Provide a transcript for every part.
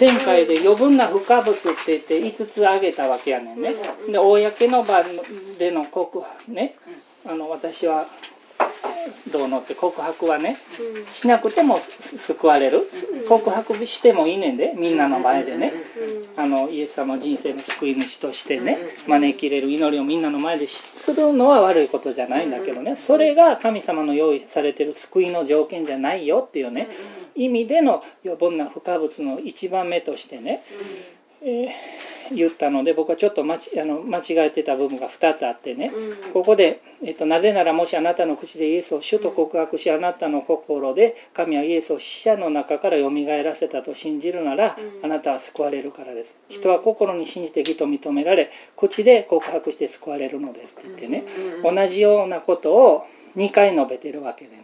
前回で余分な不可物って言って5つ挙げたわけやねんね。で、公の場での告ね、あの、私はどうのって告白はね、しなくても救われる。告白してもいいねんで、みんなの前でね。あの、イエス様人生の救い主としてね、招き入れる祈りをみんなの前でするのは悪いことじゃないんだけどね、それが神様の用意されてる救いの条件じゃないよっていうね、意味での余分な不可物の一番目としてね、えー、言ったので僕はちょっと間ちあの間違えてた部分が2つあってね、ここで、えっと「なぜならもしあなたの口でイエスを主と告白しあなたの心で神はイエスを死者の中からよみがえらせたと信じるなら、あなたは救われるからです」人は心に信じて義と認められ口で告白して救われるのです」って言ってね、同じようなことを2回述べてるわけでね、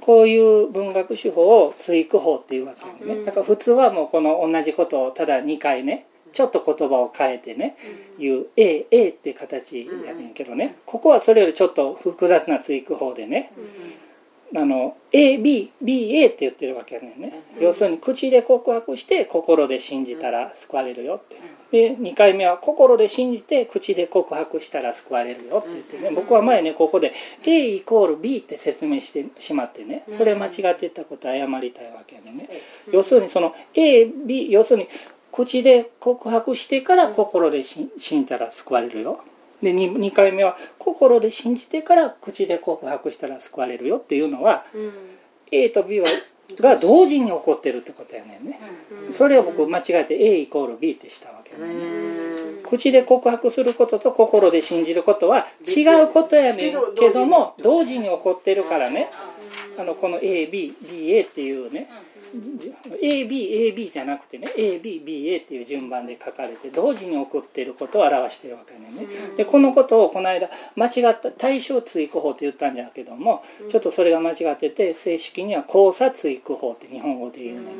こういう文学手法を追句法っていうわけね、だから普通はもうこの同じことをただ2回ねちょっと言葉を変えてね、言う A, A って形やねんけどね、ここはそれよりちょっと複雑な追句法でね、あの ABBA って言ってるわけやねんね、要するに口で告白して心で信じたら救われるよってで2回目は心で信じて口で告白したら救われるよって言ってね。僕は前ねここで A イコール B って説明してしまってね。それ間違ってたこと謝りたいわけやね、要するにその AB 要するに口で告白してから心で信じたら救われるよ。で 2, 2回目は心で信じてから口で告白したら救われるよっていうのは、うん、A と B はが同時に起こってるってことやねんね、うん、それを僕間違えて A イコール B ってしたわけね、うん、口で告白することと心で信じることは違うことやねんけども同時に起こってるからね。あのこの ABBA っていうね、ABAB じゃなくてね ABBA っていう順番で書かれて同時に起こっていることを表しているわけね、でこのことをこの間間違った対象追句法って言ったんじゃけどもちょっとそれが間違ってて正式には交差追句法って日本語で言うね。ん。ね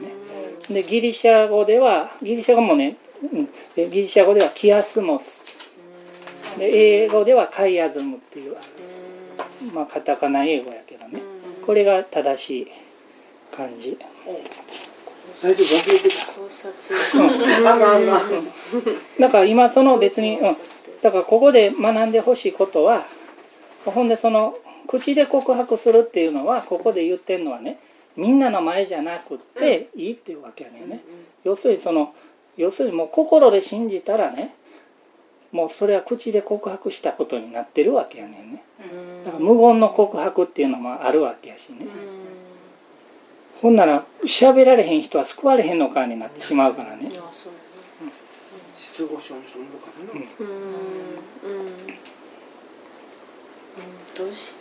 でギリシャ語ではギリシャ語もね、ギリシャ語ではキアスモス。で英語ではカイアズムっていうまあカタカナ英語やけどね。これが正しい感じ。大丈夫？忘れてた、だから今その別に、うん、だからここで学んでほしいことはほんでその口で告白するっていうのはここで言ってんのはねみんなの前じゃなくっていいっていうわけやねんね、要するにその要するにもう心で信じたらねもうそれは口で告白したことになってるわけやねんね。だから無言の告白っていうのもあるわけやしね、ほんなら喋られへん人は救われへんのかになってしまうからね。失語症の人もいるからな。うん。うん。どうし